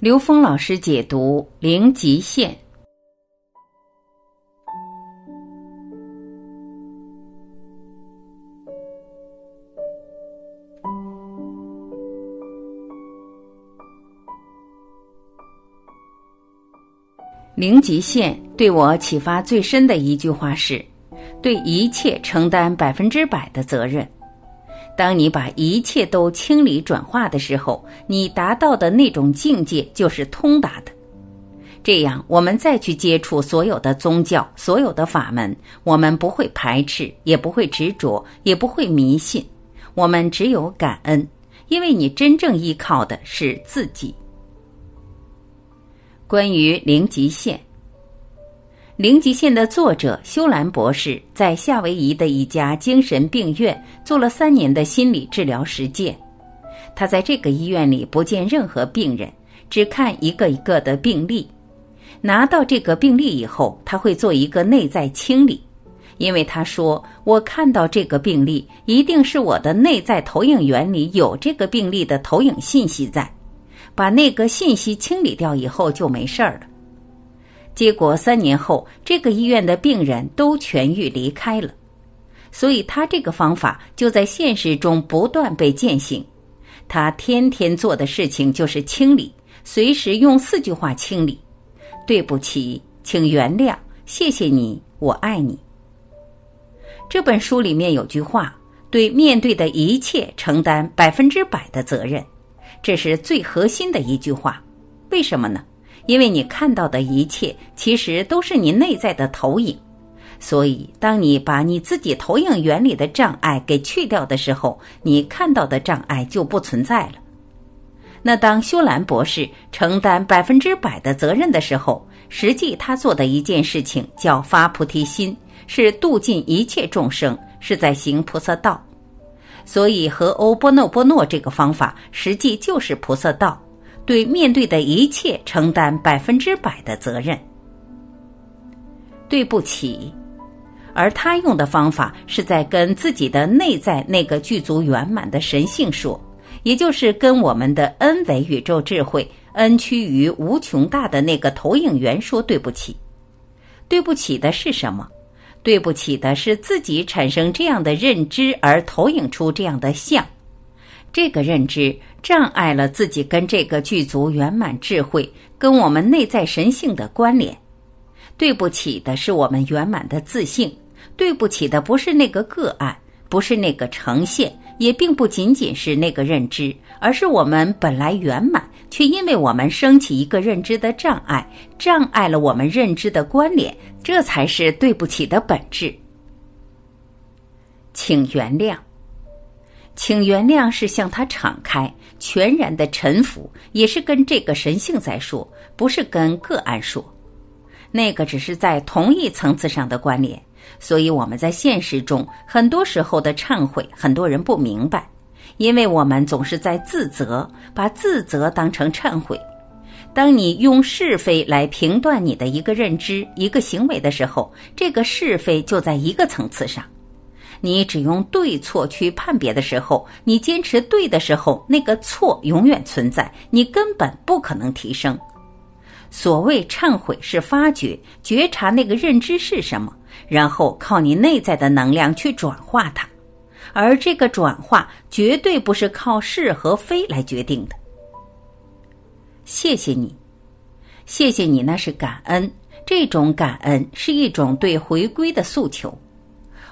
刘峰老师解读《零极限》。零极限对我启发最深的一句话是：对一切承担百分之百的责任。当你把一切都清理转化的时候，你达到的那种境界就是通达的。这样，我们再去接触所有的宗教、所有的法门，我们不会排斥，也不会执着，也不会迷信。我们只有感恩，因为你真正依靠的是自己。关于零极限。零极限的作者修兰博士在夏威夷的一家精神病院做了三年的心理治疗实践。他在这个医院里不见任何病人，只看一个一个的病例。拿到这个病例以后，他会做一个内在清理，因为他说：“我看到这个病例，一定是我的内在投影源里有这个病例的投影信息在。把那个信息清理掉以后，就没事儿了。”结果三年后，这个医院的病人都痊愈离开了，所以他这个方法就在现实中不断被践行。他天天做的事情就是清理，随时用四句话清理：对不起，请原谅，谢谢你，我爱你。这本书里面有句话：对面对的一切承担百分之百的责任，这是最核心的一句话。为什么呢？因为你看到的一切，其实都是你内在的投影，所以当你把你自己投影原理的障碍给去掉的时候，你看到的障碍就不存在了。那当修兰博士承担百分之百的责任的时候，实际他做的一件事情叫发菩提心，是度尽一切众生，是在行菩萨道。所以和欧波诺波诺这个方法，实际就是菩萨道。对面对的一切承担百分之百的责任。对不起，而他用的方法是在跟自己的内在那个具足圆满的神性说，也就是跟我们的 N 维宇宙智慧 N 趋于无穷大的那个投影源说对不起。对不起的是什么？对不起的是自己产生这样的认知而投影出这样的像。这个认知障碍了自己跟这个具足圆满智慧、跟我们内在神性的关联。对不起的是我们圆满的自信，对不起的不是那个个案，不是那个呈现，也并不仅仅是那个认知，而是我们本来圆满，却因为我们升起一个认知的障碍，障碍了我们认知的关联，这才是对不起的本质。请原谅。请原谅是向他敞开、全然的臣服，也是跟这个神性在说，不是跟个案说。那个只是在同一层次上的关联。所以我们在现实中很多时候的忏悔，很多人不明白，因为我们总是在自责，把自责当成忏悔。当你用是非来评断你的一个认知、一个行为的时候，这个是非就在一个层次上。你只用对错去判别的时候，你坚持对的时候，那个错永远存在，你根本不可能提升。所谓忏悔是发觉、觉察那个认知是什么，然后靠你内在的能量去转化它，而这个转化绝对不是靠是和非来决定的。谢谢你，谢谢你，那是感恩，这种感恩是一种对回归的诉求。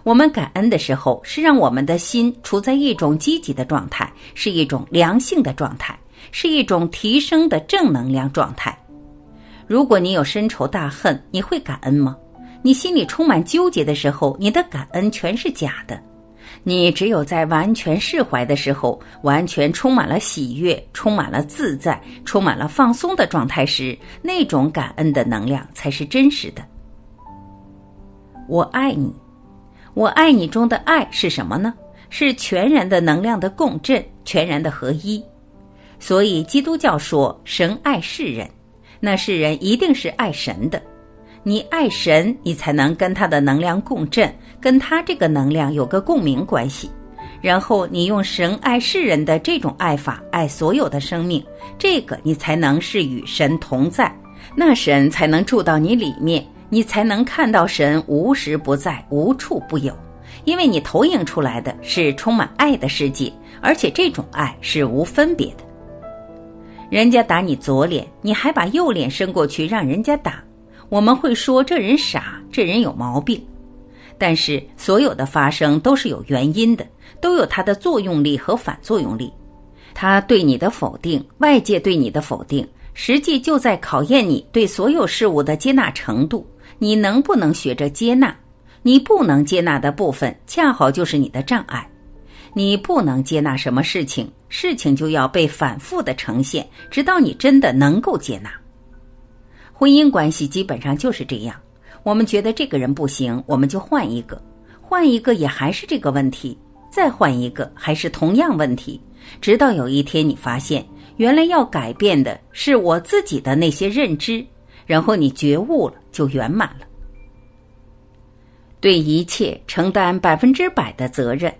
我们感恩的时候，是让我们的心处在一种积极的状态，是一种良性的状态，是一种提升的正能量状态。如果你有深仇大恨，你会感恩吗？你心里充满纠结的时候，你的感恩全是假的。你只有在完全释怀的时候，完全充满了喜悦，充满了自在，充满了放松的状态时，那种感恩的能量才是真实的。我爱你。我爱你中的爱是什么呢？是全然的能量的共振，全然的合一。所以基督教说神爱世人，那世人一定是爱神的。你爱神，你才能跟他的能量共振，跟他这个能量有个共鸣关系，然后你用神爱世人的这种爱法爱所有的生命，这个你才能是与神同在，那神才能住到你里面，你才能看到神无时不在，无处不有，因为你投影出来的是充满爱的世界，而且这种爱是无分别的。人家打你左脸，你还把右脸伸过去让人家打，我们会说这人傻，这人有毛病。但是所有的发生都是有原因的，都有它的作用力和反作用力。他对你的否定，外界对你的否定，实际就在考验你对所有事物的接纳程度。你能不能学着接纳？你不能接纳的部分，恰好就是你的障碍。你不能接纳什么事情，事情就要被反复的呈现，直到你真的能够接纳。婚姻关系基本上就是这样。我们觉得这个人不行，我们就换一个，换一个也还是这个问题，再换一个还是同样问题，直到有一天你发现，原来要改变的是我自己的那些认知，然后你觉悟了，就圆满了。对一切承担百分之百的责任，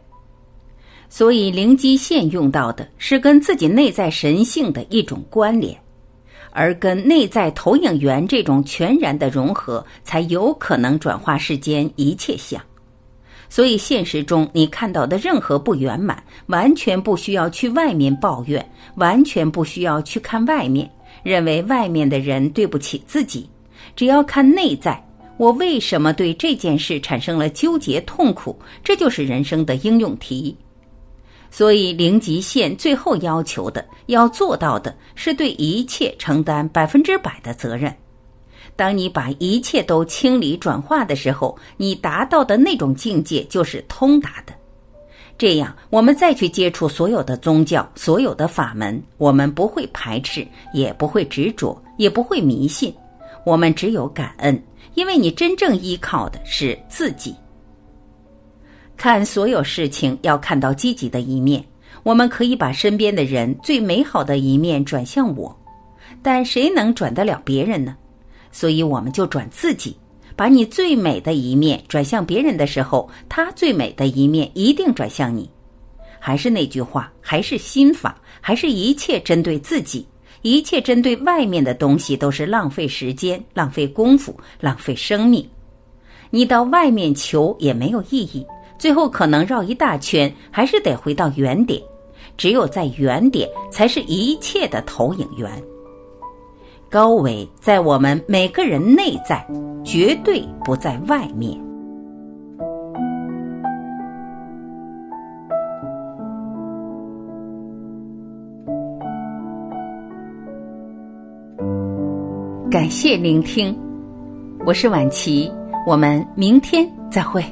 所以灵基线用到的是跟自己内在神性的一种关联。而跟内在投影源这种全然的融合，才有可能转化世间一切相。所以现实中你看到的任何不圆满，完全不需要去外面抱怨，完全不需要去看外面，认为外面的人对不起自己。只要看内在，我为什么对这件事产生了纠结痛苦？这就是人生的应用题。所以，零极限最后要求的、要做到的是对一切承担百分之百的责任。当你把一切都清理转化的时候，你达到的那种境界就是通达的。这样，我们再去接触所有的宗教、所有的法门，我们不会排斥，也不会执着，也不会迷信。我们只有感恩，因为你真正依靠的是自己。看所有事情要看到积极的一面，我们可以把身边的人最美好的一面转向我，但谁能转得了别人呢？所以我们就转自己，把你最美的一面转向别人的时候，他最美的一面一定转向你。还是那句话，还是心法，还是一切针对自己，一切针对外面的东西都是浪费时间、浪费功夫、浪费生命。你到外面求也没有意义。最后可能绕一大圈，还是得回到原点。只有在原点，才是一切的投影源。高维在我们每个人内在，绝对不在外面。感谢聆听，我是晚琪，我们明天再会。